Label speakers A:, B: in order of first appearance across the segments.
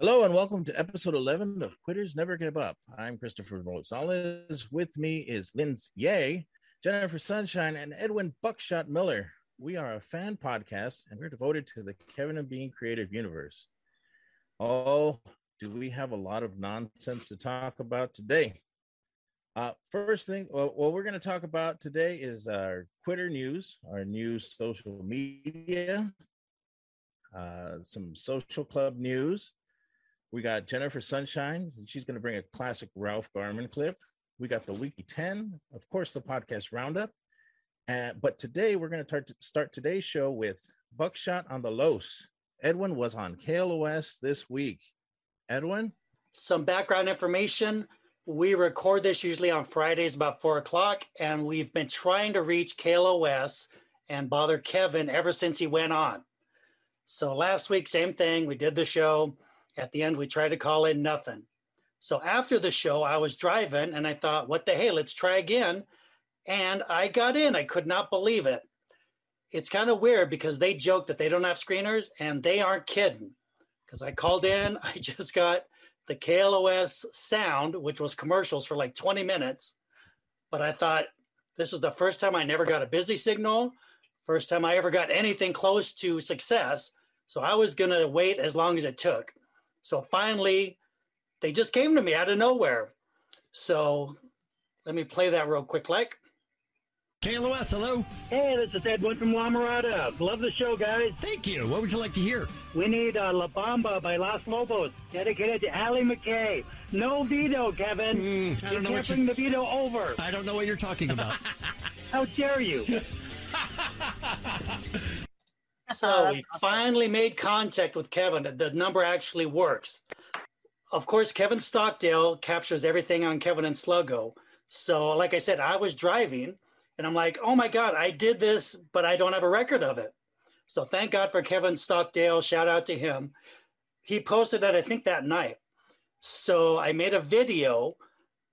A: Hello and welcome to episode 11 of Quitters Never Give Up. I'm Christopher Rosales. With me is Linz Yay, Jennifer Sunshine, and Edwin Buckshot Miller. We are a fan podcast and we're devoted to the Kevin and Bean creative universe. Oh, do we have a lot of nonsense to talk about today? Uh, first thing, well, what we're going to talk about today is our Quitter news, our new social media, uh, some social club news we got Jennifer Sunshine. And she's going to bring a classic Ralph Garman clip. We got the Weekly 10, of course, the podcast roundup. Uh, but today we're going to start today's show with Buckshot on the Los. Edwin was on KLOS this week. Edwin?
B: Some background information. We record this usually on Fridays about four o'clock, and we've been trying to reach KLOS and bother Kevin ever since he went on. So last week, same thing. We did the show at the end, we tried to call in nothing. So after the show, I was driving and I thought, what the hey, let's try again. And I got in. I could not believe it. It's kind of weird because they joke that they don't have screeners and they aren't kidding. Because I called in, I just got the KLOS sound, which was commercials for like 20 minutes. But I thought this was the first time I never got a busy signal, first time I ever got anything close to success. So I was going to wait as long as it took. So finally, they just came to me out of nowhere. So let me play that real quick, like.
C: KLOS, hello.
D: Hey, this is Edwin from La Mirada. Love the show, guys.
C: Thank you. What would you like to hear?
D: We need uh, La Bamba by Los Lobos, dedicated to Allie McKay. No veto, Kevin. Mm, I don't you know can't bring you... the veto over.
C: I don't know what you're talking about.
D: How dare you?
B: So uh, we finally made contact with Kevin. The number actually works. Of course, Kevin Stockdale captures everything on Kevin and Sluggo. So, like I said, I was driving and I'm like, oh my God, I did this, but I don't have a record of it. So, thank God for Kevin Stockdale. Shout out to him. He posted that, I think, that night. So, I made a video.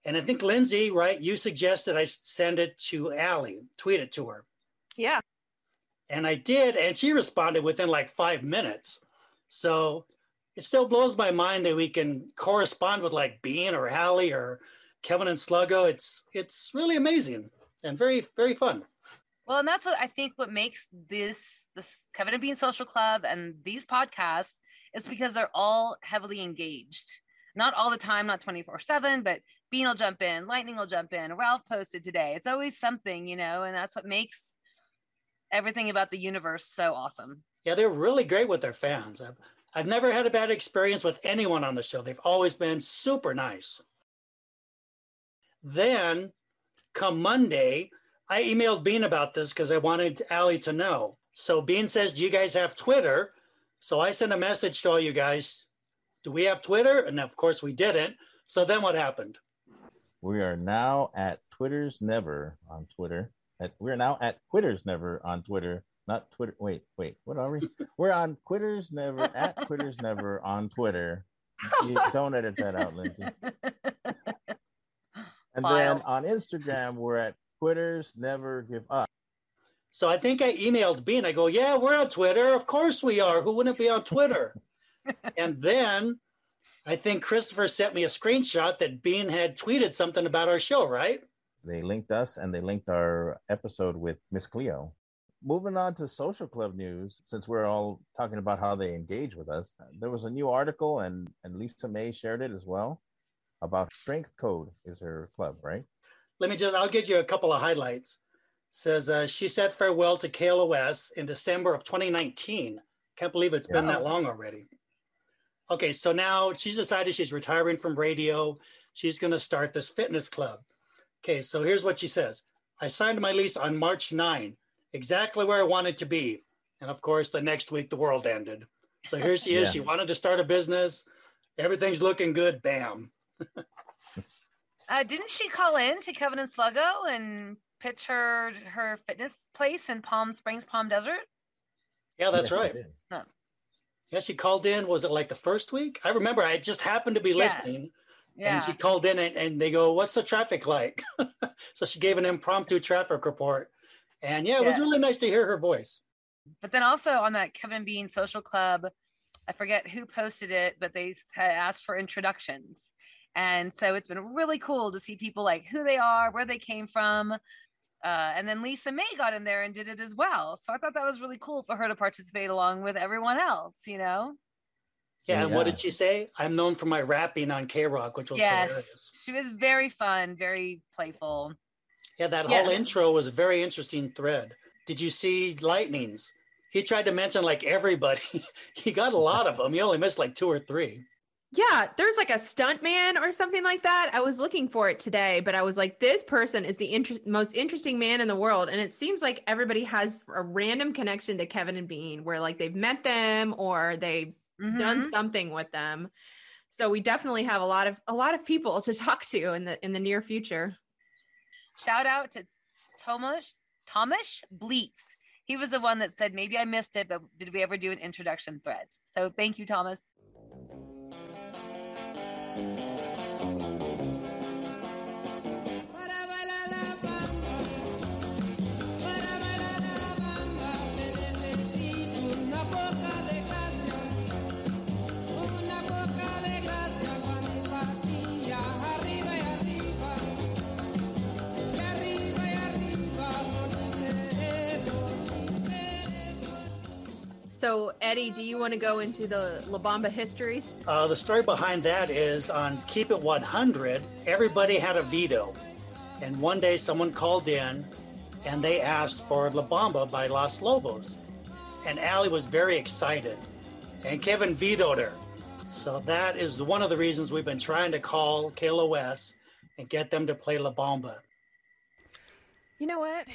B: And I think Lindsay, right? You suggested I send it to Allie, tweet it to her.
E: Yeah.
B: And I did, and she responded within like five minutes. So it still blows my mind that we can correspond with like Bean or Allie or Kevin and Sluggo. It's it's really amazing and very very fun.
E: Well, and that's what I think what makes this this Kevin and Bean Social Club and these podcasts is because they're all heavily engaged. Not all the time, not 24-7, but Bean will jump in, Lightning will jump in, Ralph posted today. It's always something, you know, and that's what makes everything about the universe so awesome.
B: Yeah, they're really great with their fans. I've, I've never had a bad experience with anyone on the show. They've always been super nice. Then, come Monday, I emailed Bean about this because I wanted Allie to know. So Bean says, Do you guys have Twitter? So I sent a message to all you guys. Do we have Twitter? And of course we didn't. So then what happened?
A: We are now at Twitter's Never on Twitter. At, we're now at Quitters Never on Twitter. Not Twitter. Wait, wait. What are we? We're on Quitters Never at Quitters Never on Twitter. You, don't edit that out, Lindsay. And File. then on Instagram, we're at Quitters Never Give Up.
B: So I think I emailed Bean. I go, yeah, we're on Twitter. Of course we are. Who wouldn't be on Twitter? and then I think Christopher sent me a screenshot that Bean had tweeted something about our show, right?
A: They linked us and they linked our episode with Miss Cleo. Moving on to social club news, since we're all talking about how they engage with us, there was a new article and, and Lisa May shared it as well about Strength Code is her club, right?
B: Let me just, I'll give you a couple of highlights. says uh, she said farewell to KLOS in December of 2019. Can't believe it's yeah. been that long already. Okay, so now she's decided she's retiring from radio. She's going to start this fitness club. Okay, so here's what she says. I signed my lease on March 9, exactly where I wanted to be. And of course, the next week the world ended. So here she is. yeah. She wanted to start a business. Everything's looking good. Bam.
E: Uh, didn't she call in to Kevin and Sluggo and pitch her her fitness place in Palm Springs, Palm Desert?
B: Yeah, that's
A: Yes, I
B: right.
A: did.
B: Yeah, she called in. Was it like the first week? I remember I just happened to be
E: Yeah.
B: listening
E: Yeah.
B: and she called in and, and they go, What's the traffic like? so she gave an impromptu traffic report. And yeah, it was really nice to hear her voice.
E: But then also on that Kevin Bean social club, I forget who posted it, but they had asked for introductions. And so it's been really cool to see people like who they are, where they came from. Uh, and then Lisa May got in there and did it as well. So I thought that was really cool for her to participate along with everyone else, you know?
B: Yeah, and what did she say? I'm known for my rapping on K Rock, which was
E: yes.
B: hilarious.
E: She was very fun, very playful.
B: Yeah, that
E: Yeah.
B: whole intro was a very interesting thread. Did you see Lightnings? He tried to mention like everybody. he got a lot of them. He only missed like two or three.
F: Yeah, there's like a stunt man or something like that. I was looking for it today, but I was like, this person is the inter- most interesting man in the world. And it seems like everybody has a random connection to Kevin and Bean where like they've met them or they've
E: Mhm.
F: done something with them. So we definitely have a lot of a lot of people to talk to in the in the near future.
E: Shout out to Tomas Thomas Bleets. He was the one that said maybe I missed it, but did we ever do an introduction thread? So thank you, Thomas.
F: So Eddie, do you want to go into the La Bamba histories?
B: Uh, the story behind that is on Keep It 100, everybody had a veto. And one day someone called in and they asked for La Bamba by Los Lobos. And Allie was very excited. And Kevin vetoed her. So that is one of the reasons we've been trying to call KLOS and get them to play La Bamba.
G: You know what?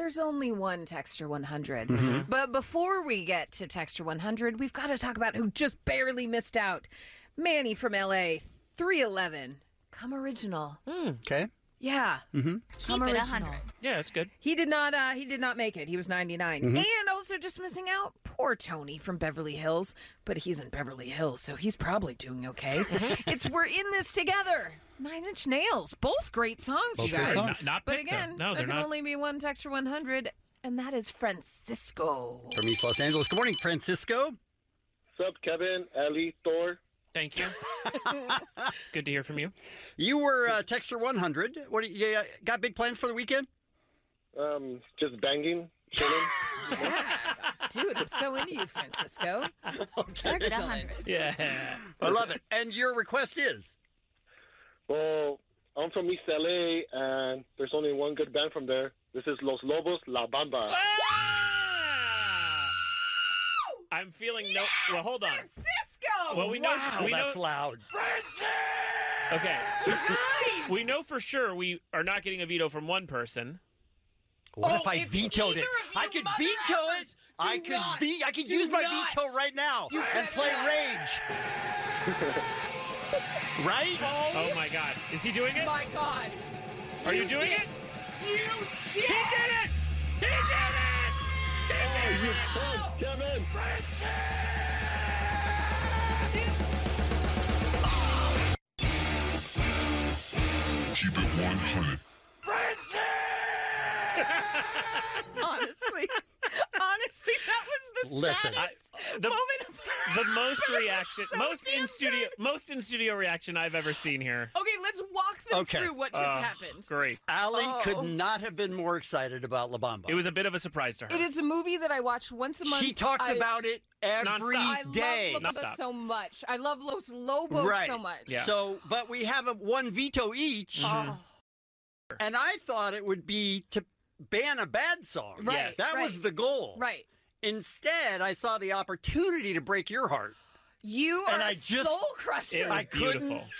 G: There's only one Texter 100.
C: Mhm.
G: But before we get to Texter 100, we've got to talk about who just barely missed out. Manny from LA, 311. Come original.
C: Okay.
G: Yeah.
C: Mm-hmm.
G: Come
H: it
G: original.
H: 100.
I: Yeah, that's good.
G: He did not uh he did not make it. He was 99.
C: Mhm.
G: And also just missing out poor Tony from Beverly Hills, but he's in Beverly Hills, so he's probably doing okay. it's we're in this together. 9 Inch Nails, both great songs,
C: Both
G: you
C: great
G: guys.
C: songs.
I: Not, not
G: But again,
I: no,
G: there can
I: not.
G: only be one Texter 100, and that is Francisco.
C: From East Los Angeles. Good morning, Francisco.
J: What's up, Kevin, Ellie, Thor?
I: Thank you. Good to hear from you.
C: You were uh, Texter 100. What do you, you got? Big plans for the weekend?
J: Um, just banging, chilling.
G: Yeah. Dude, I'm so into you, Francisco.
C: Okay.
H: Keep 100.
G: Excellent.
I: Yeah.
C: I love it. And your request is?
J: well, I'm from East LA, and there's only one good band from there. This is Los Lobos La Bamba.
I: I'm feeling no. Well, hold on.
G: Francisco!
I: Well, we know.
C: wow,
I: we know.
C: that's loud.
I: Okay. We know for sure we are not getting a veto from one person.
C: What
G: Oh,
C: if I
G: if
C: vetoed it? I could veto it. I could
G: not-
C: ve- I could
G: do
C: use my
G: not.
C: veto right now
G: You
C: and play
G: cannot.
C: Rage. right?
I: Oh my God. Is he doing it?
G: Oh my God.
I: Are you doing
G: did.
I: it?
G: You did.
I: He did it! He did it! He did it!
J: Oh, Kevin!
K: Keep it 100.
G: Honestly. Honestly, that was the
C: Listen,
G: saddest
I: the-
G: moment of
I: The most reaction,
G: so
I: most in
G: damn
I: studio, most in studio reaction I've ever seen here.
G: Okay, let's walk them
C: Okay.
G: through what just
I: Uh,
G: happened.
I: Great.
C: Allie
G: Oh.
C: could not have been more excited about La Bamba.
I: It was a bit of a surprise to her.
G: It is a movie that I watch once a month.
C: she talks
G: I-
C: about it every
I: Nonstop.
C: day.
G: I love La Bamba so much. I love Los Lobos
C: right.
G: so much.
I: Yeah.
C: So, but we have a one veto each,
I: Mhm.
G: Oh,
C: and I thought it would be to ban a bad song.
G: Right,
I: Yes.
C: That was the goal.
G: right.
C: Instead, I saw the opportunity to break your heart.
G: You
C: And
G: are
C: I
G: a
C: just-
G: soul crusher.
I: It was
C: I couldn't-
I: beautiful.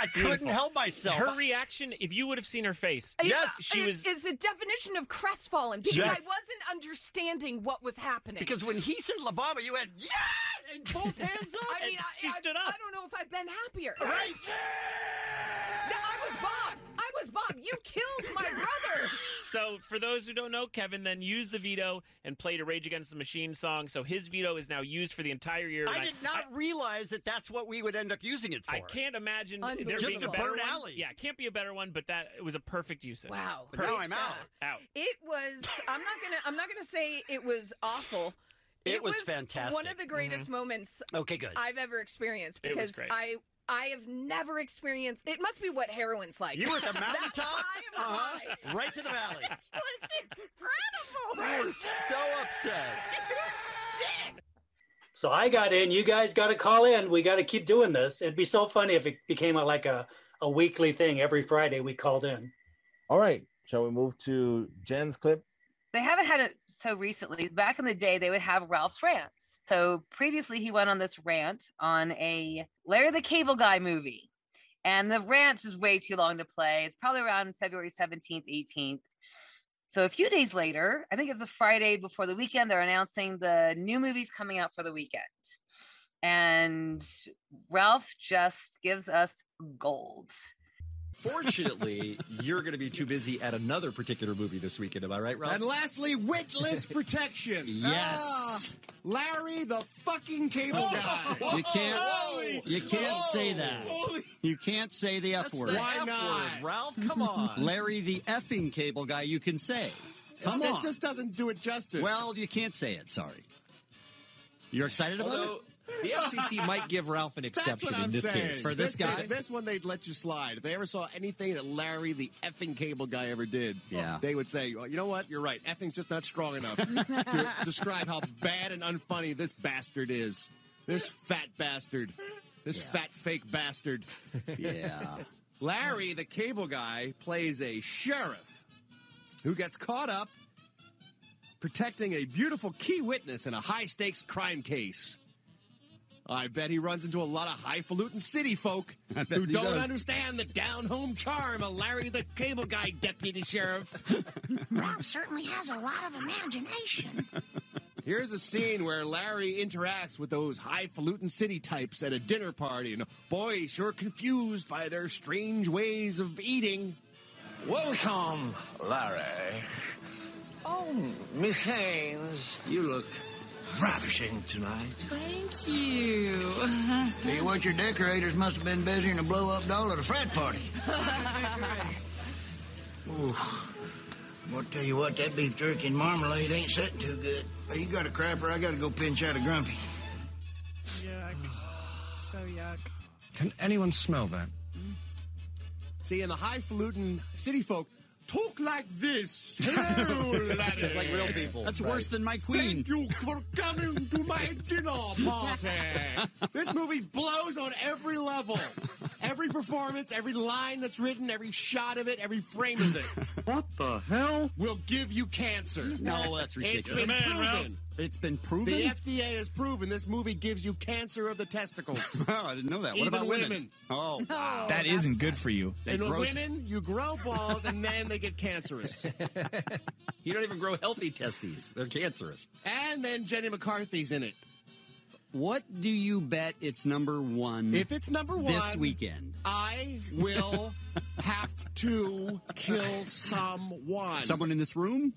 C: I couldn't
I: Beautiful.
C: help myself.
I: Her reaction, if you would have seen her face,
G: Yes,
I: she
G: it
I: was.
G: is the definition of crestfallen because
C: Yes.
G: I wasn't understanding what was happening.
C: Because when he said La Bamba, you had yeah! And both hands up.
G: I mean,
C: and
G: I,
C: she
G: I,
C: stood up.
G: I don't know if I've been happier.
C: Right.
G: No, I was Bob. I was Bob. You killed my brother.
I: So, for those who don't know, Kevin then used the veto and played a Rage Against the Machine song. So his veto is now used for the entire year. and
C: I did not realize that that's what we would end up using it for.
I: I can't imagine there being a
C: Just a
I: better one.
C: alley.
I: Yeah, can't be a better one, but that it was a perfect usage.
G: Wow.
I: Perfect.
C: Now I'm out.
I: Out.
G: It was. I'm not gonna. I'm not gonna say it was awful.
C: It was fantastic.
G: One of the greatest moments
C: Okay, good.
G: I've ever experienced
I: It was
G: because
I: great.
G: I I have never experienced. It must be what heroin's like.
C: You were at the
G: That
C: mountaintop?
G: high of a
C: Uh-huh.
G: high.
C: Right to the valley.
G: It was incredible.
C: I was so upset.
B: So I got in. You guys got to call in. We got to keep doing this. It'd be so funny if it became a, like a, a weekly thing. Every Friday we called in.
A: All right. Shall we move to Jen's clip?
E: They haven't had it so recently. Back in the day, they would have Ralph's rants. So previously, he went on this rant on a Larry the Cable Guy movie. And the rant is way too long to play. It's probably around February 17th, 18th. So a few days later, I think it's a Friday before the weekend, they're announcing the new movies coming out for the weekend. And Ralph just gives us gold.
H: Fortunately, you're going to be too busy at another particular movie this weekend. Am I right, Ralph?
L: And lastly, witless protection.
H: Yes.
L: Ah, Larry, the fucking cable guy.
M: You can't. You can't say that. You can't say the F word.
L: Why not?
H: Ralph? Come on.
M: Larry, the effing cable guy, you can say. Come on.
L: That
M: on.
L: just doesn't do it justice.
M: Well, you can't say it. Sorry. You're excited about
H: Although
M: it?
H: The FCC might give Ralph an exception in this
L: saying.
H: case.
M: For this
L: they-
M: guy?
L: this one they'd let you slide. If they ever saw anything that Larry, the effing cable guy, ever did,
M: Yeah.
L: they would say, well, "You know what? You're right. Effing's just not strong enough to describe how bad and unfunny this bastard is. This fat bastard. This fat fake bastard."
M: Yeah.
L: Larry, the cable guy, plays a sheriff who gets caught up protecting a beautiful key witness in a high stakes crime case. I bet he runs into a lot of highfalutin city folk who don't
M: does.
L: understand the down home charm of Larry the cable guy deputy sheriff.
N: Ralph certainly has a lot of imagination.
L: Here's a scene where Larry interacts with those highfalutin city types at a dinner party, and boy, he's sure confused by their strange ways of eating.
O: Welcome, Larry. Oh, Miss Haynes, you look ravishing tonight.
N: Thank you.
O: Tell you what, your decorators must have been busier than a blow-up doll at a frat party. Ooh. Well, tell you what, that beef jerky and marmalade ain't setting too good. Hey, you got a crapper? I gotta go pinch out a grumpy.
G: Yuck. So yuck.
L: Can anyone smell that? Mm. See, in the highfalutin city folk talk like this. Hello, laddie.
H: Just like real people.
M: That's worse than my queen.
L: Thank you for coming to my dinner party. this movie blows on every level. Every performance, every line that's written, every shot of it, every frame of it.
O: What the hell?
L: Will give you cancer.
M: No, that's
L: It's
M: ridiculous.
L: been proven.
M: It's been proven.
L: The FDA has proven this movie gives you cancer of the testicles.
M: oh, I didn't know that. What
L: Even
M: about women?
L: women.
M: Oh, wow.
P: That isn't good for you.
M: They
L: and
M: grow-
L: women, you grow balls and then they get cancerous.
H: You don't even grow healthy testes. They're cancerous.
L: and then Jenny McCarthy's in it.
M: What do you bet it's number one?
L: If it's number one,
M: this weekend,
L: I will have to kill someone.
M: someone in this room?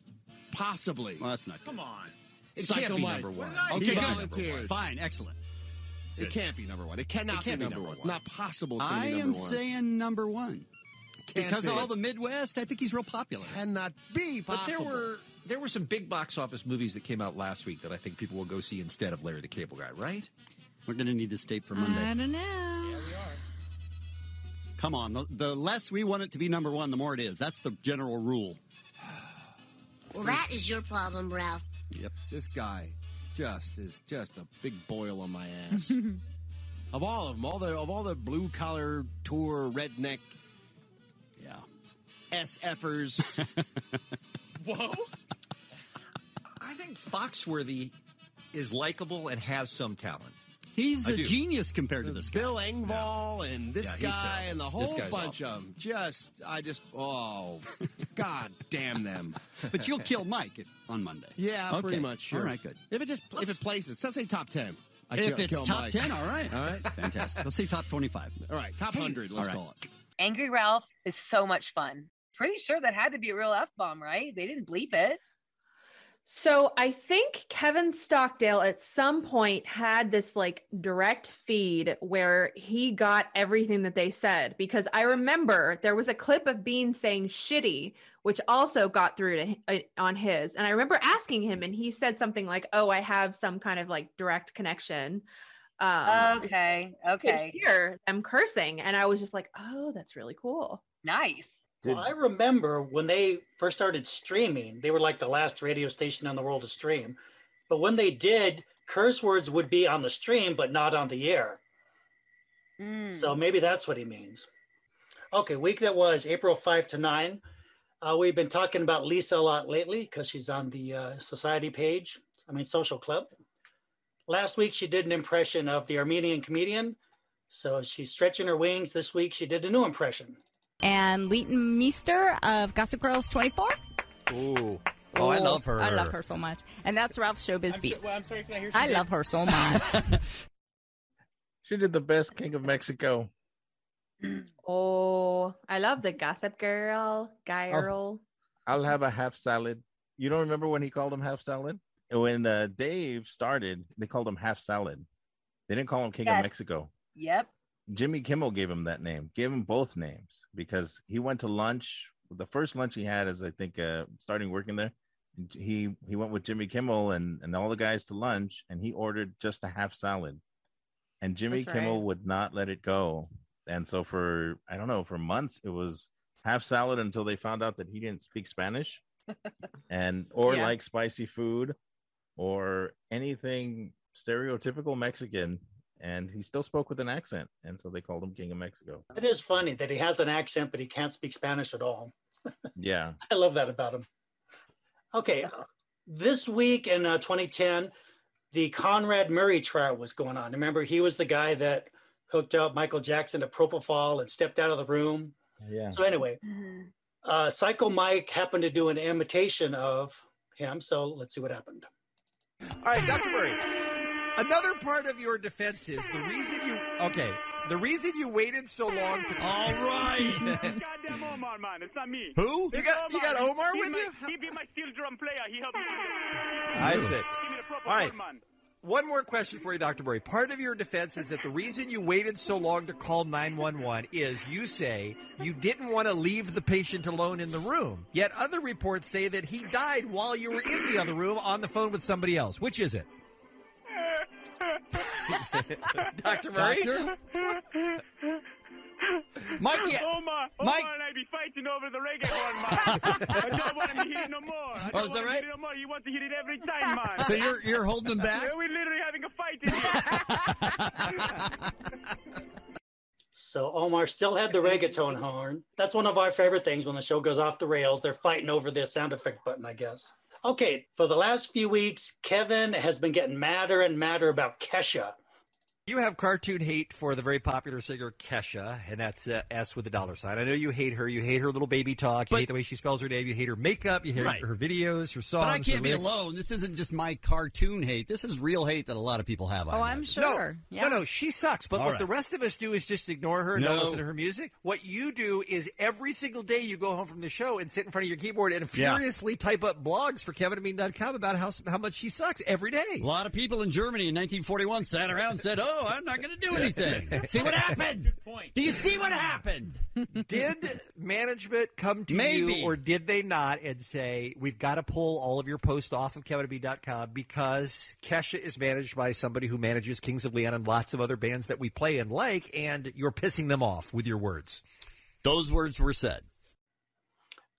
L: Possibly.
M: Well, that's not. Good.
H: Come on. It
L: Psycho
H: can't be
L: Mike.
H: number one.
L: He
M: Okay, good.
L: volunteers.
M: Fine, excellent.
L: It can't be number one. It cannot
H: It can't
L: be
H: be
L: number,
H: number
L: one.
H: one.
L: Not possible. It's
M: I
L: be number
M: am
L: one.
M: saying number one
L: Can't
M: because of all the Midwest. I think he's real popular.
L: cannot be
H: But there were there were some big box office movies that came out last week that I think people will go see instead of Larry the Cable Guy, right?
M: We're going to need this tape for Monday.
G: I don't know.
M: Come on, the, the less we want it to be number one, the more it is. That's the general rule.
N: Well, that is your problem, Ralph.
M: Yep.
L: This guy just is just a big boil on my ass. of all of them, all the of all the blue collar tour redneck
M: Yeah.
L: SFers.
H: Whoa. I think Foxworthy is likable and has some talent.
M: He's
L: I
M: a
L: do.
M: genius compared to this guy.
L: Bill Engvall and this
M: Yeah,
L: guy and the whole
M: guy's
L: bunch of them. Just, I just, oh, God damn them.
M: But you'll kill Mike if, on Monday.
L: Yeah,
M: Okay.
L: pretty much. Sure.
M: All right, good.
L: If it just, if it places, let's say top ten. I
M: if
L: kill-
M: it's
L: kill
M: top
L: Mike.
M: 10, all right.
L: All right.
M: Fantastic. Let's see top 25.
L: All right, top hundred. Let's
M: All right.
L: call it.
E: Angry Ralph is so much fun. Pretty sure that had to be a real F bomb, right? They didn't bleep it.
F: So I think Kevin Stockdale at some point had this like direct feed where he got everything that they said because I remember there was a clip of Bean saying shitty, which also got through to uh, on his. And I remember asking him, and he said something like, "Oh, I have some kind of like direct connection." Um,
E: Okay, okay.
F: hear them cursing, and I was just like, "Oh, that's really cool."
E: Nice.
B: Well, I remember when they first started streaming, they were like the last radio station in the world to stream. But when they did, curse words would be on the stream, but not on the air.
E: Mm.
B: So maybe that's what he means. Okay, week that was April 5 to 9. Uh, we've been talking about Lisa a lot lately because she's on the uh, society page, I mean, social club. Last week, she did an impression of the Armenian comedian. So she's stretching her wings. This week, she did a new impression.
P: And Leighton Meester of Gossip Girls 24.
Q: Ooh. Oh, I love her.
P: I love her so much. And that's Ralph Showbiz Beat.
I: well, I'm sorry, can I hear
P: I love her so much.
A: She did the best King of Mexico.
F: Oh, I love the Gossip Girl, girl.
A: I'll have a half salad. You don't remember when he called him half salad? When uh, Dave started, they called him half salad. They didn't call him King
E: Yes.
A: of Mexico.
E: Yep.
A: Jimmy Kimmel gave him that name, gave him both names because he went to lunch. The first lunch he had is, I think, uh, starting working there. He he went with Jimmy Kimmel and, and all the guys to lunch, and he ordered just a half salad. And Jimmy
F: That's
A: Kimmel
F: right.
A: would not let it go. And so for I don't know for months it was half salad until they found out that he didn't speak Spanish, and or
F: Yeah.
A: like spicy food, or anything stereotypical Mexican. And he still spoke with an accent, and so they called him King of Mexico.
B: It is funny that he has an accent, but he can't speak Spanish at all.
A: Yeah.
B: I love that about him. Okay, this week in uh, 2010, the Conrad Murray trial was going on. Remember, he was the guy that hooked up Michael Jackson to propofol and stepped out of the room.
A: Yeah.
B: So anyway, uh, Psycho Mike happened to do an imitation of him. So let's see what happened.
Q: All right, Dr. Murray. Another part of your defense is the reason you okay. The reason you waited so long to. All right.
D: Goddamn Omar, man. It's not me.
Q: Who? You
D: It's
Q: got- you got Omar
D: He's
Q: with
D: my-
Q: you?
D: He be my steel drum player. He helped me.
Q: I see.
D: Give me the proper
Q: All right.
D: man.
Q: One more question for you, Dr. Murray. Part of your defense is that the reason you waited so long to call 911 is you say you didn't want to leave the patient alone in the room. Yet other reports say that he died while you were in the other room on the phone with somebody else. Which is it? Dr. Murray?
D: Doctor?
Q: Mike, yeah.
D: Omar, Omar
Q: Mike-
D: and I be fighting over the reggae horn, man. I don't want him to hit it no more. I don't
Q: Oh, is that
D: want him to
Q: right?
D: hit it no more. He wants to hit it every time, man.
Q: So you're- you're holding him back?
D: We're literally having a fight in here.
B: So Omar still had the reggaeton horn. That's one of our favorite things when the show goes off the rails. They're fighting over the sound effect button, I guess. Okay, for the last few weeks, Kevin has been getting madder and madder about Kesha.
Q: You have cartoon hate for the very popular singer Kesha, and that's uh, S with a dollar sign. I know you hate her. You hate her little baby talk. You hate the way she spells her name. You hate her makeup. You hate
M: Right.
Q: her videos, her songs.
M: But I can't be
Q: lyrics.
M: alone. This isn't just my cartoon hate. This is real hate that a lot of people have. I
P: Oh, I'm sure.
Q: No, no, no, she sucks. But
M: All
Q: what
M: right.
Q: the rest of us do is just ignore her and don't listen to her music. What you do is every single day you go home from the show and sit in front of your keyboard and
M: Yeah.
Q: furiously type up blogs for KevinandBean.com about how how much she sucks every day.
M: A lot of people in Germany in 1941 sat around and said, "Oh, Oh, I'm not going to do anything." see what happened? Do you see what happened?
Q: did management come to
M: Maybe.
Q: you or did they not and say we've got to pull all of your posts off of kevinab.com because kesha is managed by somebody who manages kings of leon and lots of other bands that we play and like and you're pissing them off with your words
M: Those words were said.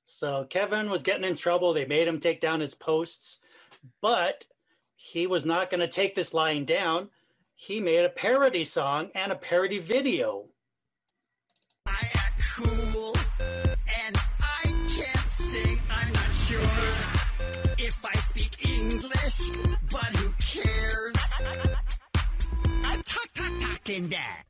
B: So Kevin was getting in trouble. They made him take down his posts, but he was not going to take this lying down. He made a parody song and a parody video.
R: cool, and I can't sing. I'm not sure if I speak English, but who cares? I
M: rocking that.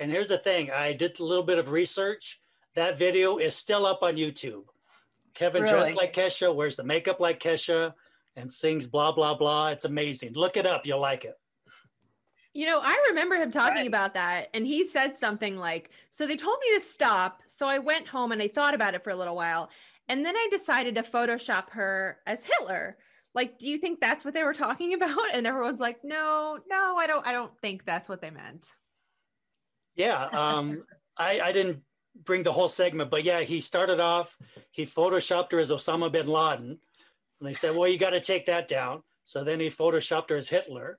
B: And here's the thing I did a little bit of research. That video is still up on YouTube. Kevin
E: Really?
B: dressed like Kesha, wears the makeup like Kesha, and sings blah, blah, blah. It's amazing. Look it up. You'll like it.
F: You know, I remember him talking about that, and he said something like, So they told me to stop. So I went home and I thought about it for a little while. And then I decided to Photoshop her as Hitler. Like, do you think that's what they were talking about? And everyone's like, No, no, I don't, I don't think that's what they meant.
B: Yeah. Um, I, I didn't bring the whole segment, but yeah, he started off, he photoshopped her as Osama bin Laden. And they said, well, you got to take that down. So then he photoshopped her as Hitler.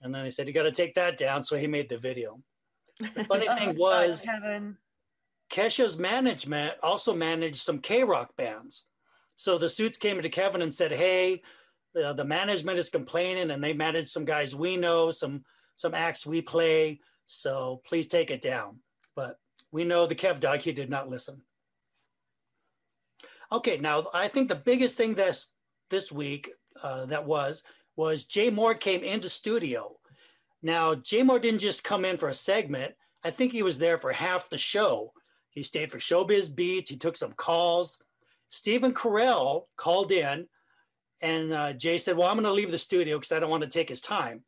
B: And then he said, you got to take that down. So he made the video. The funny thing was,
E: Kevin.
B: Kesha's management also managed some K Rock bands. So the suits came to Kevin and said, "Hey, uh, the management is complaining, and they manage some guys we know, some some acts we play. So please take it down." But we know the Kev Dog; he did not listen. Okay, now I think the biggest thing this this week uh, that was was Jay Mohr came into studio. Now Jay Mohr didn't just come in for a segment. I think he was there for half the show. He stayed for Showbiz Beats. He took some calls. Stephen Carell called in, and uh, Jay said, "Well, I'm going to leave the studio because I don't want to take his time."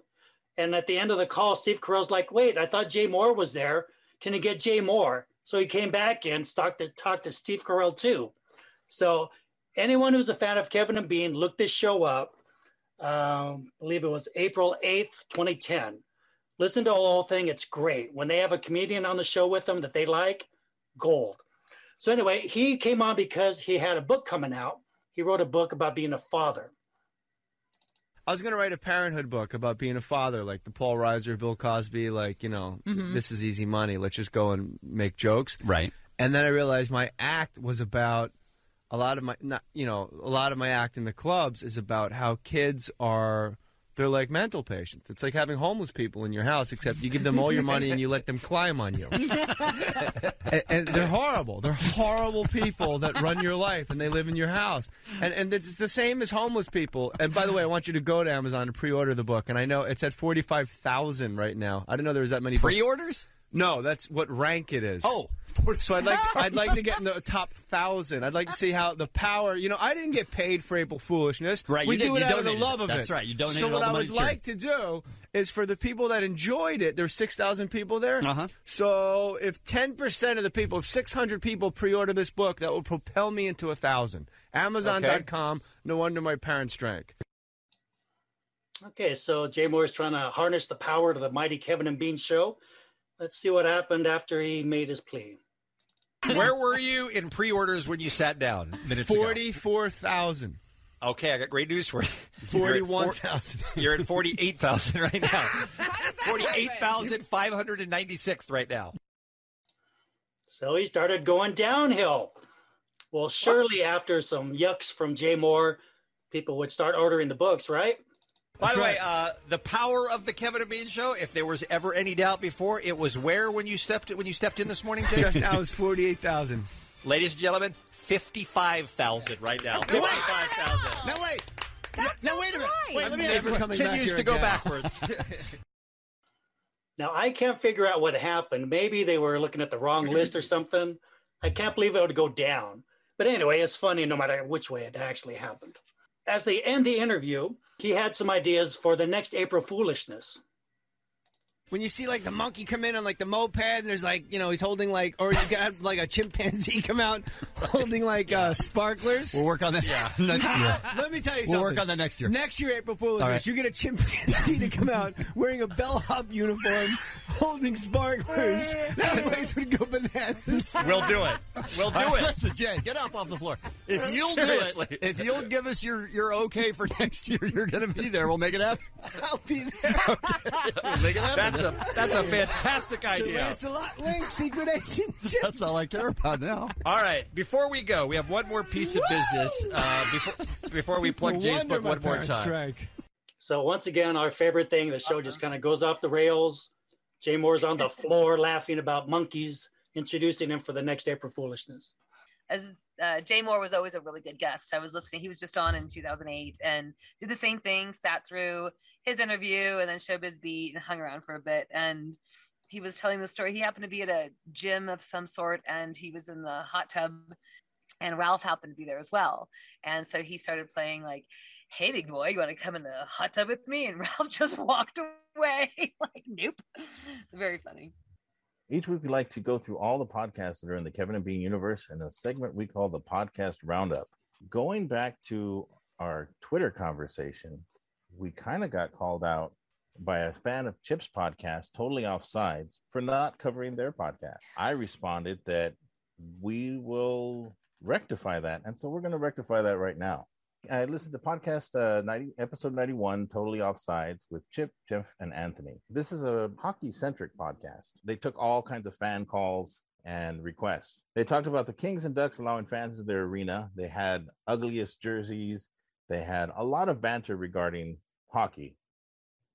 B: And at the end of the call, Steve Carell's like, "Wait, I thought Jay Mohr was there. Can you get Jay Mohr?" So he came back and talked to to Steve Carell too. So anyone who's a fan of Kevin and Bean, look this show up. Um, I believe it was April 8th, 2010. Listen to the whole thing. It's great. When they have a comedian on the show with them that they like, gold. So anyway, he came on because he had a book coming out. He wrote a book about being a father.
S: I was gonna write a parenthood book about being a father, like the Paul Reiser, Bill Cosby, like you know,
M: Mhm.
S: this is easy money. Let's just go and make jokes.
M: Right.
S: And then I realized my act was about a lot of my, not you know, a lot of my act in the clubs is about how kids are. They're like mental patients. It's like having homeless people in your house, except you give them all your money and you let them climb on you. and, and they're horrible. They're horrible people that run your life and they live in your house. And and it's the same as homeless people. And by the way, I want you to go to Amazon and pre-order the book. And I know it's at forty five thousand right now. I didn't know there was that many pre-orders. books.
M: Pre-orders?
S: No, that's what rank it is.
M: Oh,
S: so I'd like to, I'd like to get in the top thousand. I'd like to see how the power. You know, I didn't get paid for April Foolishness.
M: Right,
S: we
M: you
S: do
M: did-
S: it
M: you
S: out of the
M: donated
S: love
M: it.
S: of
M: That's
S: it.
M: right, you donated
S: So what
M: the
S: I
M: money
S: would
M: to
S: like to do is for the people that enjoyed it. There's six thousand people there. Uh-huh. So if ten percent of the people, if six hundred people pre-order this book, that will propel me into a thousand. Amazon.com. No wonder my parents drank.
B: Okay, so Jay Mohr is trying to harness the power of the mighty Kevin and Bean show. Let's see what happened after he made his plea.
Q: Where were you in pre-orders when you sat down minutes ago?
S: Forty-four thousand.
Q: Okay, I got great news for you.
S: Forty-one thousand.
Q: You're at forty-eight thousand right now. Forty-eight thousand five hundred and ninety-six right now.
B: So he started going downhill. Well, surely after some yucks from Jay Mohr, people would start ordering the books, right?
Q: By the way, uh, the power of the Kevin and Bean show. If there was ever any doubt before, it was where when you stepped when you stepped in this morning, Jay.
S: Just now is forty-eight thousand.
Q: Ladies and gentlemen, fifty-five thousand right now. Fifty-five thousand.
M: Now wait. Now, now wait a minute. Wait,
Q: I'm
M: let me
Q: never
M: ask you.
Q: back Continues here to go again. backwards.
B: Now I can't figure out what happened. Maybe they were looking at the wrong list or something. I can't believe it would go down. But anyway, it's funny no matter which way it actually happened. As they end the interview, he had some ideas for the next April Foolishness.
S: When you see like the monkey come in on like the moped, and there's like you know he's holding like, or you got like a chimpanzee come out holding like uh, sparklers.
M: We'll work on that next year.
S: Let me tell you
M: We'll
S: something.
M: work on that next year.
S: Next year, April Fool's,
M: All right.
S: you get a chimpanzee to come out wearing a bellhop uniform, holding sparklers. That place would go bananas.
Q: We'll do it. We'll do
M: All right,
Q: it.
M: Listen, Jay, get up off the floor. If you'll do it, if you'll give us your, your okay for next year, you're going to be there. We'll make it happen.
S: I'll be there.
M: We'll make it happen.
Q: That's a that's a fantastic
S: So
Q: idea.
S: Lancelot Link, secret agent. Jim.
M: That's all I care about now.
Q: All right, before we go, we have one more piece of business uh, before before we plug Jay's book one more time.
S: drank.
B: So once again, our favorite thing, the show just kind of goes off the rails. Jay Mohr's on the floor laughing about monkeys, introducing him for the next April Foolishness.
E: as uh, Jay Mohr was always a really good guest. I was listening; he was just on in 2008 and did the same thing. Sat through his interview and then Showbiz Beat and hung around for a bit. And he was telling the story. He happened to be at a gym of some sort, and he was in the hot tub, and Ralph happened to be there as well. And so he started playing like, "Hey, big boy, you want to come in the hot tub with me?" And Ralph just walked away, like, "Nope." Very funny.
A: Each week, we like to go through all the podcasts that are in the Kevin and Bean universe in a segment we call the Podcast Roundup. Going back to our Twitter conversation, we kind of got called out by a fan of Chip's podcast, Totally Offsides, for not covering their podcast. I responded that we will rectify that. And so we're going to rectify that right now. I listened to podcast uh, 90, episode 91, Totally Offsides, with Chip, Jeff, and Anthony. This is a hockey centric podcast. They took all kinds of fan calls and requests. They talked about the Kings and Ducks allowing fans into their arena. They had ugliest jerseys. They had a lot of banter regarding hockey.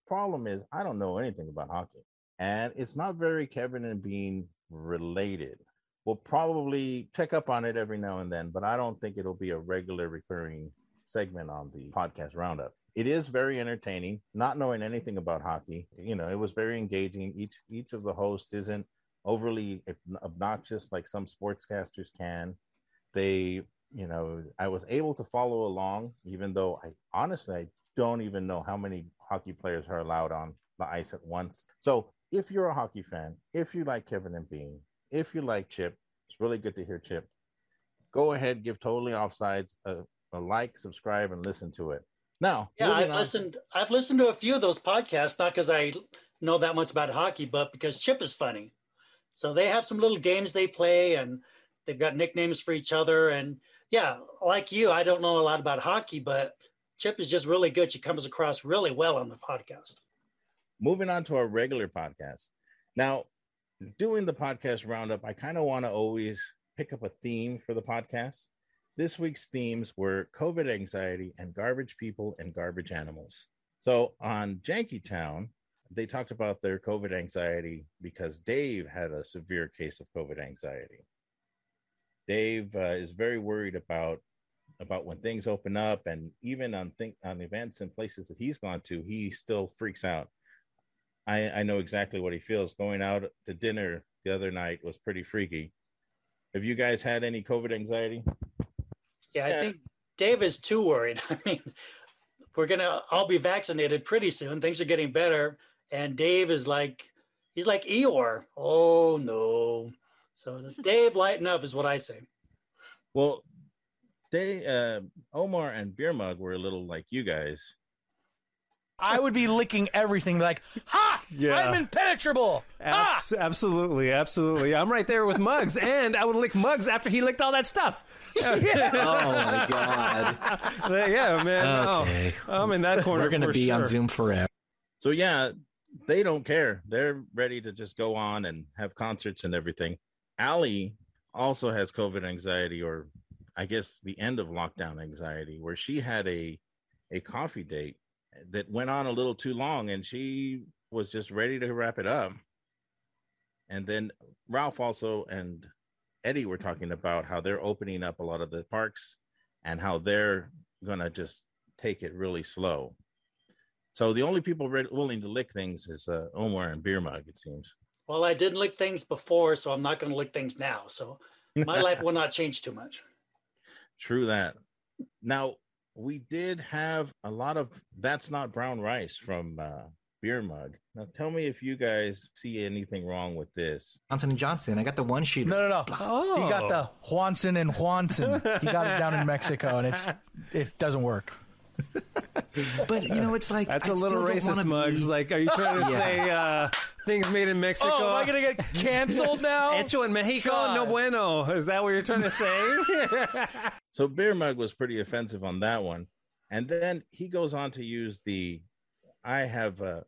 A: Problem is, I don't know anything about hockey, and it's not very Kevin and Bean related. We'll probably check up on it every now and then, but I don't think it'll be a regular recurring segment on the podcast roundup. It is very entertaining, not knowing anything about hockey. You know, it was very engaging. Each each of the hosts isn't overly obnoxious like some sportscasters can. They, you know, I was able to follow along, even though I honestly I don't even know how many hockey players are allowed on the ice at once. So if you're a hockey fan, if you like Kevin and Bean, if you like Chip, it's really good to hear Chip. Go ahead, give Totally Offsides a, a like, subscribe, and listen to it. Now,
B: Yeah, I've
A: on-
B: listened. I've listened to a few of those podcasts, not because I know that much about hockey, but because Chip is funny. So they have some little games they play, and they've got nicknames for each other. And yeah, like you, I don't know a lot about hockey, but Chip is just really good. She comes across really well on the podcast.
A: moving on to our regular podcast. Now, doing the podcast roundup, I kind of want to always pick up a theme for the podcast. This week's themes were COVID anxiety and garbage people and garbage animals. So on Jankytown, they talked about their COVID anxiety because Dave had a severe case of COVID anxiety. Dave uh, is very worried about about when things open up, and even on think on events and places that he's gone to, he still freaks out. I, I know exactly what he feels. Going out to dinner the other night was pretty freaky. Have you guys had any COVID anxiety?
B: Yeah, I think Dave is too worried. I mean, we're gonna all be vaccinated pretty soon. Things are getting better, and Dave is like, he's like Eeyore. Oh no! So Dave, lighten up is what I say.
A: Well, they uh, Omar and Beer Mug were a little like you guys.
T: I would be licking everything like, ha!
U: Yeah.
T: I'm impenetrable. Ah!
U: Absolutely, absolutely. I'm right there with Mugs, and I would lick Mugs after he licked all that stuff.
T: Oh,
U: my
V: God.
U: yeah, man. no.
V: Okay.
U: I'm in that corner.
V: We're gonna
U: for
V: be on. Zoom forever.
A: So yeah, they don't care. They're ready to just go on and have concerts and everything. Allie also has COVID anxiety, or I guess the end of lockdown anxiety, where she had a a coffee date that went on a little too long, and she was just ready to wrap it up. And then Ralph also and Eddie were talking about how they're opening up a lot of the parks and how they're gonna just take it really slow. So the only people re- willing to lick things is uh, Omar and Beer Mug, it seems.
B: Well, I didn't lick things before, so I'm not going to lick things now. So my life will not change too much.
A: True that. Now we did have a lot of that's not brown rice from uh, Beer Mug. Now tell me if you guys see anything wrong with this.
V: Johnson and Johnson. I got the one shooter.
T: No, no, no. He got the Juanson and Juanson. He got it down in Mexico, and it's it doesn't work.
V: But you know, it's like
U: That's
V: a
U: a little racist, Muggs. Like, are you trying to
V: Yeah.
U: say uh, things made in Mexico?
T: Oh, am I gonna get canceled now?
U: Hecho en Mexico, no bueno. Is that what you're trying to say?
A: So Beer Mug was pretty offensive on that one, and then he goes on to use the "I have uh,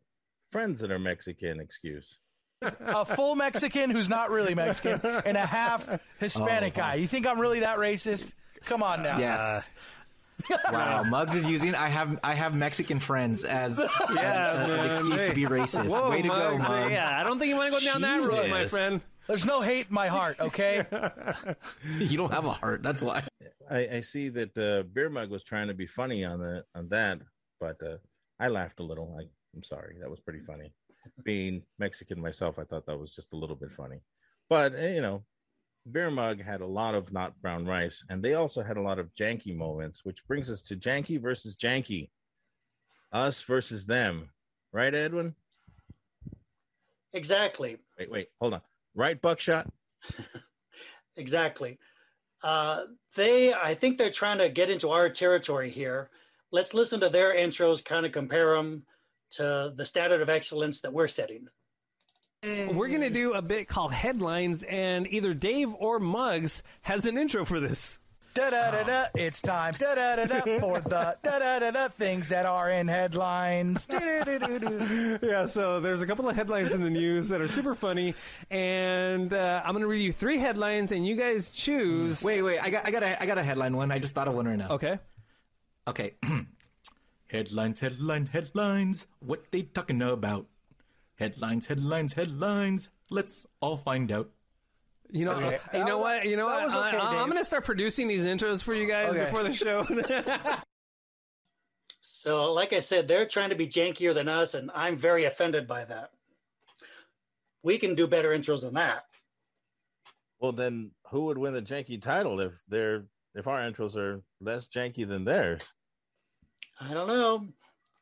A: friends that are Mexican" excuse.
T: a full Mexican who's not really Mexican and a half Hispanic
V: Oh.
T: guy. You think I'm really that racist? Come on now.
V: Yes. wow, Muggs is using I have I have Mexican friends as,
U: yeah,
V: as a- an
U: man.
V: excuse to be racist.
U: Whoa,
V: Way to go,
U: Muggs.
V: Muggs.
U: Yeah, I don't think you want to go down that road, my friend.
T: There's no hate in my heart, okay?
V: you don't have a heart. That's why.
A: I, I see that uh, Beer Mug was trying to be funny on the on that, but uh, I laughed a little. I, I'm sorry, that was pretty funny. Being Mexican myself, I thought that was just a little bit funny. But eh, you know, Beer Mug had a lot of not brown rice, and they also had a lot of janky moments, which brings us to Janky versus Janky, us versus them, right, Edwin?
B: Exactly.
A: Wait, wait, hold on. Right, Buckshot.
B: Exactly. Uh, they, I think they're trying to get into our territory here. Let's listen to their intros, kind of compare them to the standard of excellence that we're setting.
U: We're going to do a bit called headlines, and either Dave or Muggs has an intro for this.
T: Da da da da. It's time da da da da for the da da da da things that are in headlines.
U: Yeah, so there's a couple of headlines in the news that are super funny, and uh, I'm going to read you three headlines, and you guys choose.
V: Wait, wait. I got, I got, a, I got a headline one. I just thought of one right now.
U: Okay.
V: Okay. headlines, headlines, headlines. What they talking about? Headlines, headlines, headlines. Let's all find out.
U: You know,
T: Okay.
U: you know
T: That
U: what? You know
T: that
U: what?
T: was okay,
U: I, am going to start producing these intros for you guys
T: Okay.
U: before the show.
B: So, like I said, they're trying to be jankier than us, and I'm very offended by that. We can do better intros than that.
A: Well, then who would win the janky title if they're if our intros are less janky than theirs?
B: I don't know.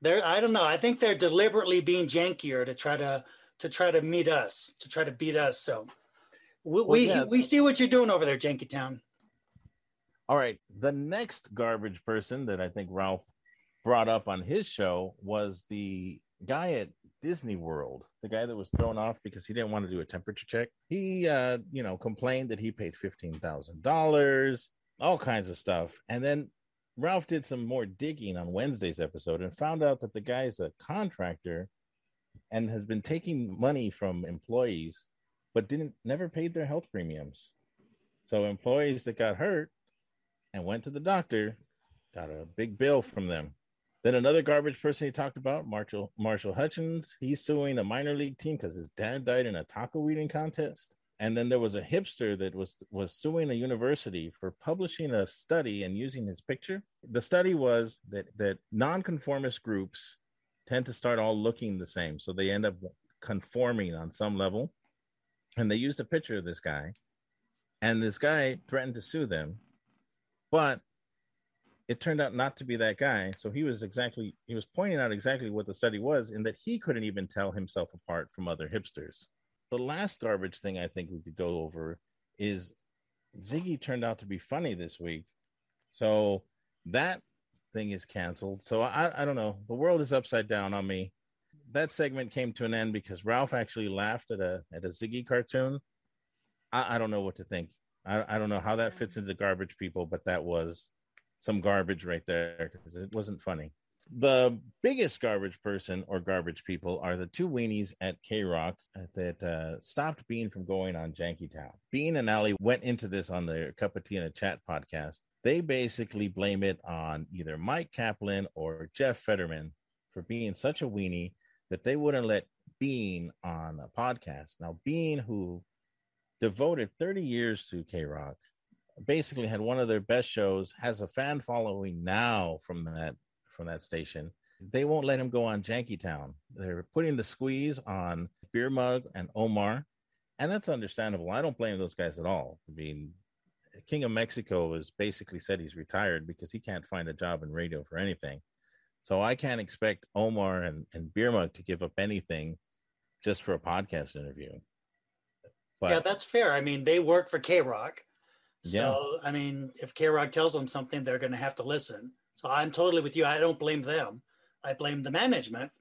B: They're I don't know. I think they're deliberately being jankier to try to to try to meet us, to try to beat us. So we we,
A: yeah.
B: we see what you're doing over there, Janky Town.
A: All right. The next garbage person that I think Ralph brought up on his show was the guy at Disney World, the guy that was thrown off because he didn't want to do a temperature check. He, uh, you know, complained that he paid $15,000, all kinds of stuff. And then Ralph did some more digging on Wednesday's episode and found out that the guy's a contractor and has been taking money from employees, but didn't never paid their health premiums. So employees that got hurt and went to the doctor got a big bill from them. Then another garbage person he talked about, Marshall Marshall Hutchins, he's suing a minor league team because his dad died in a taco eating contest. And then there was a hipster that was was suing a university for publishing a study and using his picture. The study was that that nonconformist groups tend to start all looking the same, so they end up conforming on some level. And they used a picture of this guy, and this guy threatened to sue them, but it turned out not to be that guy. So he was exactly he was pointing out exactly what the study was, in that he couldn't even tell himself apart from other hipsters. The last garbage thing I think we could go over is Ziggy turned out to be funny this week. So that thing is canceled. So I, I don't know. The world is upside down on me. That segment came to an end because Ralph actually laughed at a at a Ziggy cartoon. I, I don't know what to think. I, I don't know how that fits into garbage people, but that was some garbage right there because it wasn't funny. The biggest garbage person or garbage people are the two weenies at K Rock that uh, stopped Bean from going on Janky Town. Bean and Allie went into this on their Cup of Tea and a Chat podcast. They basically blame it on either Mike Kaplan or Jeff Fetterman for being such a weenie that they wouldn't let Bean on a podcast. Now, Bean, who devoted 30 years to K Rock, basically had one of their best shows, has a fan following now from that from that station. They won't let him go on Janky Town. They're putting the squeeze on Beer Mug and Omar, and that's understandable. I don't blame those guys at all. I mean, King of Mexico has basically said he's retired because he can't find a job in radio for anything. So I can't expect Omar and, and Beer Mug to give up anything just for a podcast interview. But
B: yeah, that's fair. I mean, they work for K Rock. So, I mean, if K Rock tells them something, they're going to have to listen. So I'm totally with you. I don't blame them. I blame the management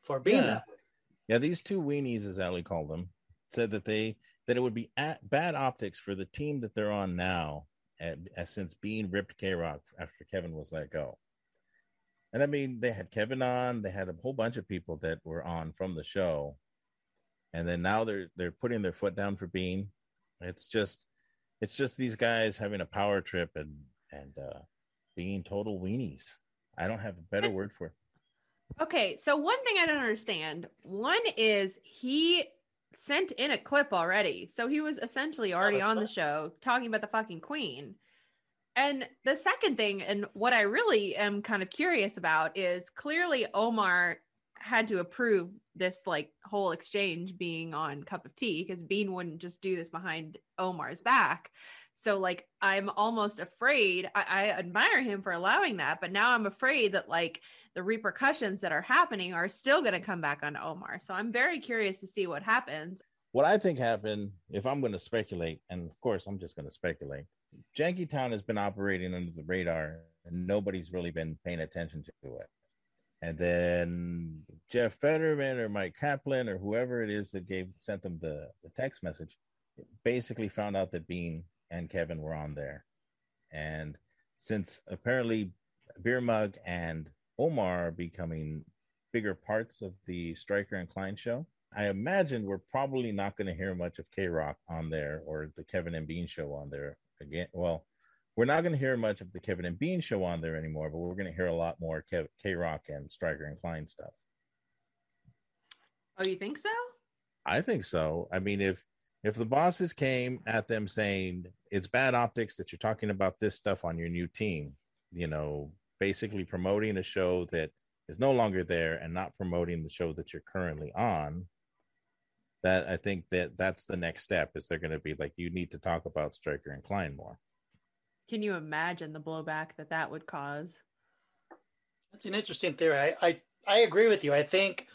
B: for being
A: yeah.
B: that. Way.
A: Yeah, these two weenies, as Allie called them, said that they that it would be at, bad optics for the team that they're on now, at, as since being ripped K Rock after Kevin was let go. And I mean, they had Kevin on, they had a whole bunch of people that were on from the show, and then now they're they're putting their foot down for Bean. It's just, it's just these guys having a power trip and and uh, being total weenies. I don't have a better word for it.
F: Okay, so one thing I don't understand. One is he sent in a clip already. So he was essentially oh, already
B: that's
F: on the show talking about the fucking queen. And the second thing, and what I really am kind of curious about is clearly Omar had to approve this like whole exchange being on Cup of Tea because Bean wouldn't just do this behind Omar's back. So like I'm almost afraid. I, I admire him for allowing that, but now I'm afraid that like the repercussions that are happening are still going to come back on Omar. So I'm very curious to see what happens.
A: What I think happened, if I'm going to speculate, and of course I'm just going to speculate, Jankytown has been operating under the radar and nobody's really been paying attention to it. And then Jeff Fetterman or Mike Kaplan or whoever it is that gave sent them the, the text message basically found out that Bean and Kevin were on there. And since apparently Beer Mug and Omar are becoming bigger parts of the Stryker and Klein show, I imagine we're probably not going to hear much of K Rock on there or the Kevin and Bean show on there again. Well, we're not going to hear much of the Kevin and Bean show on there anymore, but we're going to hear a lot more K Rock and Stryker and Klein stuff.
F: Oh, you think so?
A: I think so. I mean, if if the bosses came at them saying it's bad optics that you're talking about this stuff on your new team, you know, basically promoting a show that is no longer there and not promoting the show that you're currently on, that I think that that's the next step. Is they're going to be like, you need to talk about Stryker and Klein more.
F: Can you imagine the blowback that that would cause?
B: That's an interesting theory. I, I, I agree with you. I think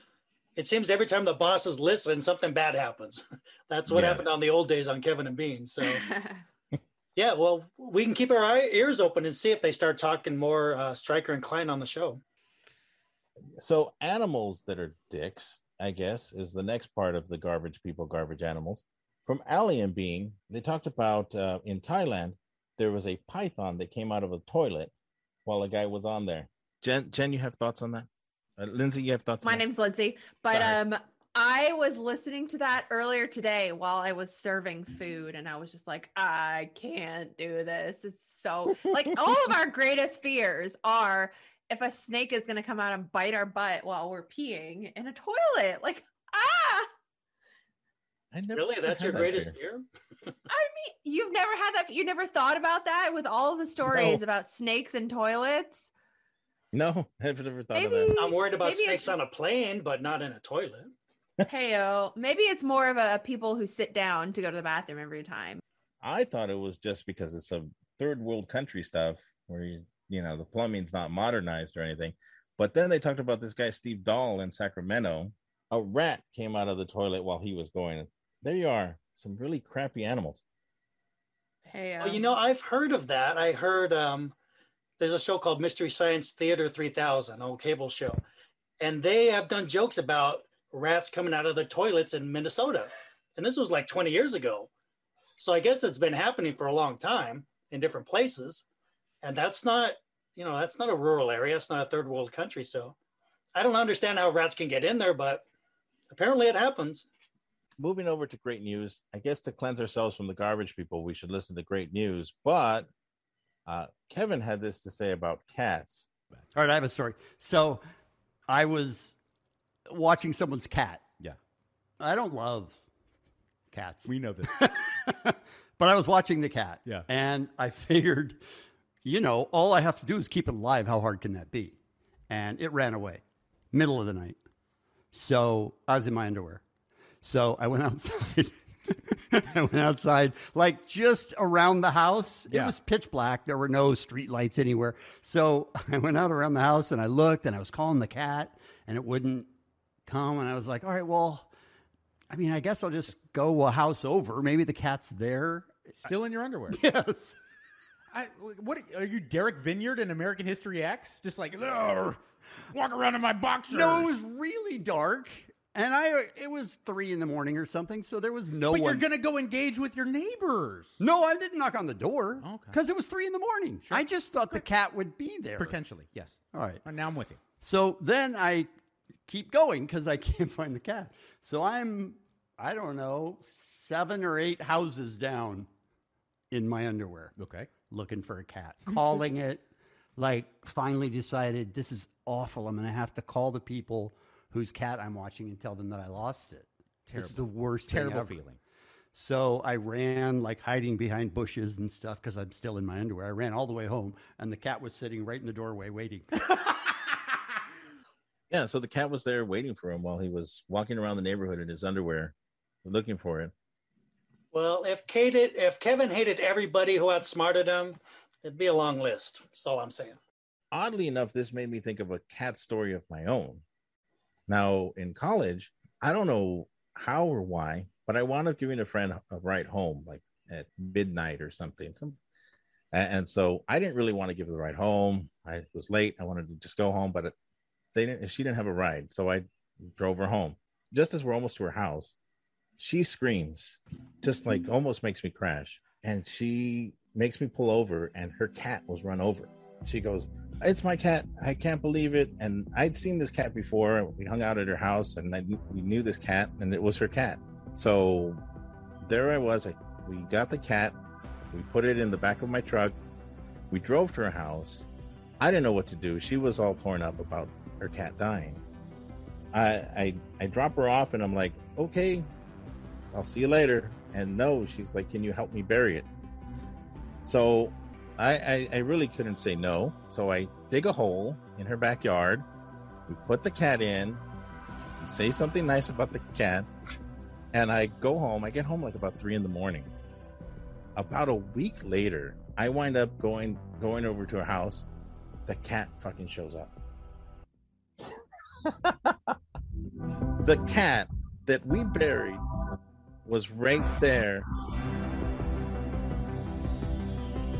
B: it seems every time the bosses listen, something bad happens. That's what
A: Yeah.
B: happened on the old days on Kevin and Bean. So, yeah, well, we can keep our ears open and see if they start talking more uh, Stryker and Klein on the show.
A: So animals that are dicks, I guess, is the next part of the garbage people, garbage animals. From Allie and Bean, they talked about uh, in Thailand there was a python that came out of a toilet while a guy was on there. Jen, Jen, you have thoughts on that? Uh, Lindsay, you have thoughts?
F: My name's Lindsay, but
A: Sorry.
F: um I was listening to that earlier today while I was serving food and I was just like I can't do this. It's so like all of our greatest fears are if a snake is going to come out and bite our butt while we're peeing in a toilet. Like ah,
A: I never
B: Really? That's your
A: that
B: greatest
A: fear.
B: fear?
F: I mean, you've never had that you never thought about that with all of the stories
A: No.
F: about snakes and toilets?
A: No, I've never thought of that.
B: I'm worried about snakes on a plane, but not in a toilet.
F: Heyo, maybe it's more of a people who sit down to go to the bathroom every time.
A: I thought it was just because it's a third world country stuff where you, you know the plumbing's not modernized or anything. But then they talked about this guy Steve Dahl in Sacramento. A rat came out of the toilet while he was going. There you are, some really crappy animals.
F: Hey,
B: Well, you know, I've heard of that. I heard um, there's a show called Mystery Science Theater 3000, old cable show, and they have done jokes about rats coming out of the toilets in Minnesota, and this was like 20 years ago. So I guess it's been happening for a long time in different places, and that's not, you know, that's not a rural area. It's not a third world country. So I don't understand how rats can get in there, but apparently it happens.
A: Moving over to great news, I guess to cleanse ourselves from the garbage people, we should listen to great news. But uh, Kevin had this to say about cats.
M: All right, I have a story. So I was watching someone's cat.
W: Yeah.
M: I don't love cats.
W: We know this.
M: but I was watching the cat.
W: Yeah.
M: And I figured, you know, all I have to do is keep it alive. How hard can that be? And it ran away, middle of the night. So I was in my underwear. So I went outside. I went outside, like just around the house. It was pitch black. There were no street lights anywhere. So I went out around the house and I looked and I was calling the cat and it wouldn't come. And I was like, all right, well, I mean, I guess I'll just go a house over. Maybe the cat's there.
W: Still in your underwear.
M: Yes.
W: I, what are you, Derek Vinyard in American History X? Just like walk around in my boxers.
M: No, it was really dark. And I, it was three in the morning or something. So there was no
W: but
M: one.
W: you're gonna go engage with your neighbors.
M: No, I didn't knock on the door
W: Okay.
M: because it was three in the morning. I just thought the cat would be there.
W: Potentially, yes.
M: All right.
W: Uh, Now I'm with you.
M: So then I keep going because I can't find the cat. So I'm, I don't know, seven or eight houses down in my underwear.
W: Okay.
M: Looking for a cat, calling it. Like, finally decided this is awful. I'm going to have to call the people whose cat I'm watching and tell them that I lost it. This is the worst thing
W: Terrible
M: ever.
W: feeling.
M: So I ran like hiding behind bushes and stuff because I'm still in my underwear. I ran all the way home, and the cat was sitting right in the doorway waiting.
A: Yeah, so the cat was there waiting for him while he was walking around the neighborhood in his underwear, looking for it.
B: Well, if Kate, if Kevin hated everybody who outsmarted him, it'd be a long list. That's all I'm saying.
A: Oddly enough, this made me think of a cat story of my own. Now, in college, I don't know how or why, but I wound up giving a friend a ride home, like at midnight or something. Some, and, so I didn't really want to give her the ride home. I was late. I wanted to just go home, but it, they didn't. She didn't have a ride, so I drove her home. Just as we're almost to her house, she screams, just like almost makes me crash, and she makes me pull over, and her cat was run over. She goes, "It's my cat! I can't believe it!" And I'd seen this cat before. We hung out at her house, and I, we knew this cat, and it was her cat. So there I was. I, we got the cat. We put it in the back of my truck. We drove to her house. I didn't know what to do. She was all torn up about her cat dying. I I, I drop her off, and I'm like, "Okay, I'll see you later." And no, she's like, "Can you help me bury it?" So I, I, I really couldn't say no. So I dig a hole in her backyard. We put the cat in, say something nice about the cat, and I go home. I get home like about three in the morning. About a week later, I wind up going going over to her house. The cat fucking shows up. the cat that we buried was right there.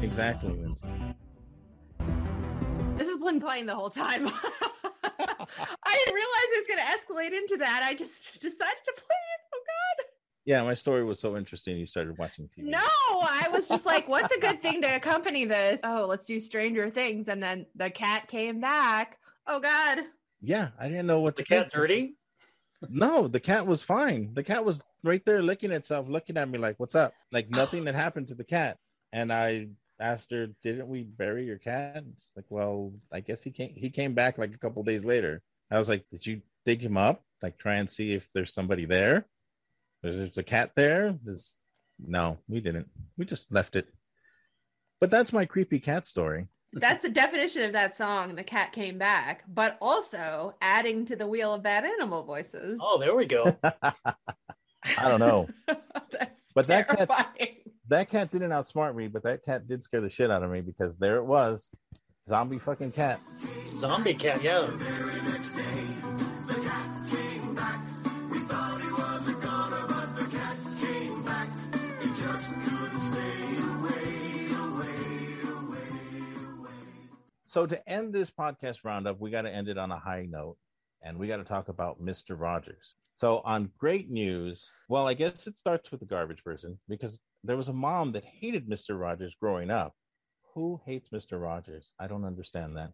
A: Exactly, Lindsay.
F: This has been playing the whole time. I didn't realize it was going to escalate into that. I just decided to play it. Oh God!
A: Yeah, my story was so interesting. You started watching TV.
F: No, I was just like, "What's a good thing to accompany this?" Oh, let's do Stranger Things, and then the cat came back. Oh God!
A: Yeah, I didn't know what
B: The cat dirty?
A: No, the cat was fine. The cat was right there licking itself, looking at me like, "What's up?" Like nothing had happened to the cat. And I asked her, "Didn't we bury your cat?" She's like, "Well, I guess he came. He came back like a couple days later." I was like, "Did you dig him up? Like try and see if there's somebody there? There's, there's a cat there?" There's... No, we didn't. We just left it. But that's my creepy cat story.
F: That's the definition of that song. The cat came back, but also adding to the wheel of bad animal voices.
B: Oh, there we go.
A: I don't know. but that cat
F: terrifying.
A: That cat didn't outsmart me, but that cat did scare the shit out of me because there it was. Zombie fucking cat.
B: Zombie cat, yeah.
A: So to end this podcast roundup, we got to end it on a high note, and we got to talk about Mr. Rogers. So on great news, well, I guess it starts with the garbage person because there was a mom that hated Mr. Rogers growing up. Who hates Mr. Rogers? I don't understand that.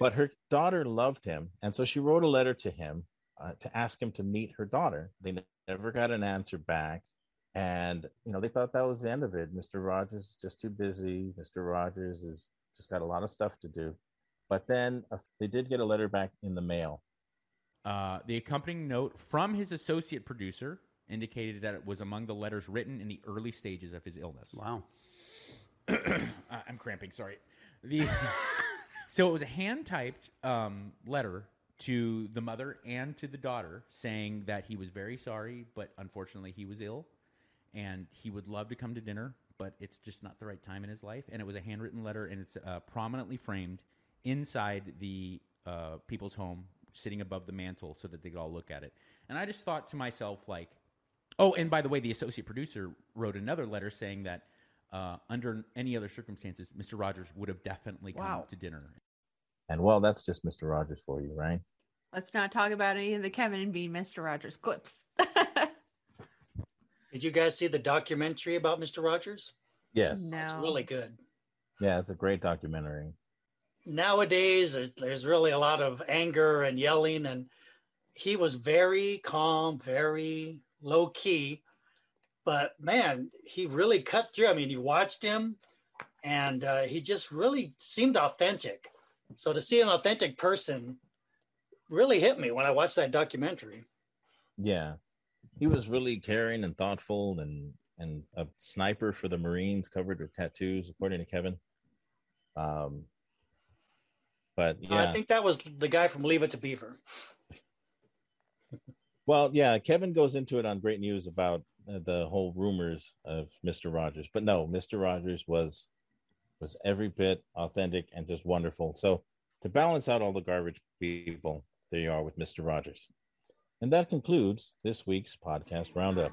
A: But her daughter loved him, and so she wrote a letter to him uh, to ask him to meet her daughter. They never got an answer back, and you know they thought that was the end of it. Mr. Rogers is just too busy. Mr. Rogers is just got a lot of stuff to do. But then uh, they did get a letter back in the mail.
W: Uh, the accompanying note from his associate producer indicated that it was among the letters written in the early stages of his illness.
M: Wow.
W: uh, I'm cramping. Sorry. The so it was a hand typed um, letter to the mother and to the daughter saying that he was very sorry, but unfortunately he was ill, and he would love to come to dinner, but it's just not the right time in his life. And it was a handwritten letter, and it's uh, prominently framed inside the uh, people's home, sitting above the mantle, so that they could all look at it. And I just thought to myself, like, oh, and by the way, the associate producer wrote another letter saying that uh, under any other circumstances, Mr. Rogers would have definitely come
A: Wow.
W: to dinner.
A: And well, that's just Mr. Rogers for you, right?
F: Let's not talk about any of the Kevin and Bean Mr. Rogers clips.
B: Did you guys see the documentary about Mr. Rogers?
A: Yes.
B: It's really good.
A: Yeah, it's a great documentary.
B: Nowadays, there's, really a lot of anger and yelling, and he was very calm, very low key. But man, he really cut through. I mean, you watched him, and uh, he just really seemed authentic. So to see an authentic person really hit me when I watched that documentary.
A: Yeah. he was really caring and thoughtful and and a sniper for the Marines covered with tattoos, according to Kevin. Um, but yeah,
B: I think that was the guy from Leave It to Beaver.
A: Well, yeah, Kevin goes into it on great news about uh, the whole rumors of Mr. Rogers, but no, Mr. Rogers was was every bit authentic and just wonderful. So to balance out all the garbage people, there you are with Mr. Rogers. And that concludes this week's podcast roundup.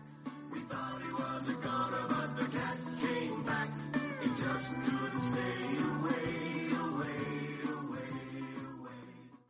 R: We thought it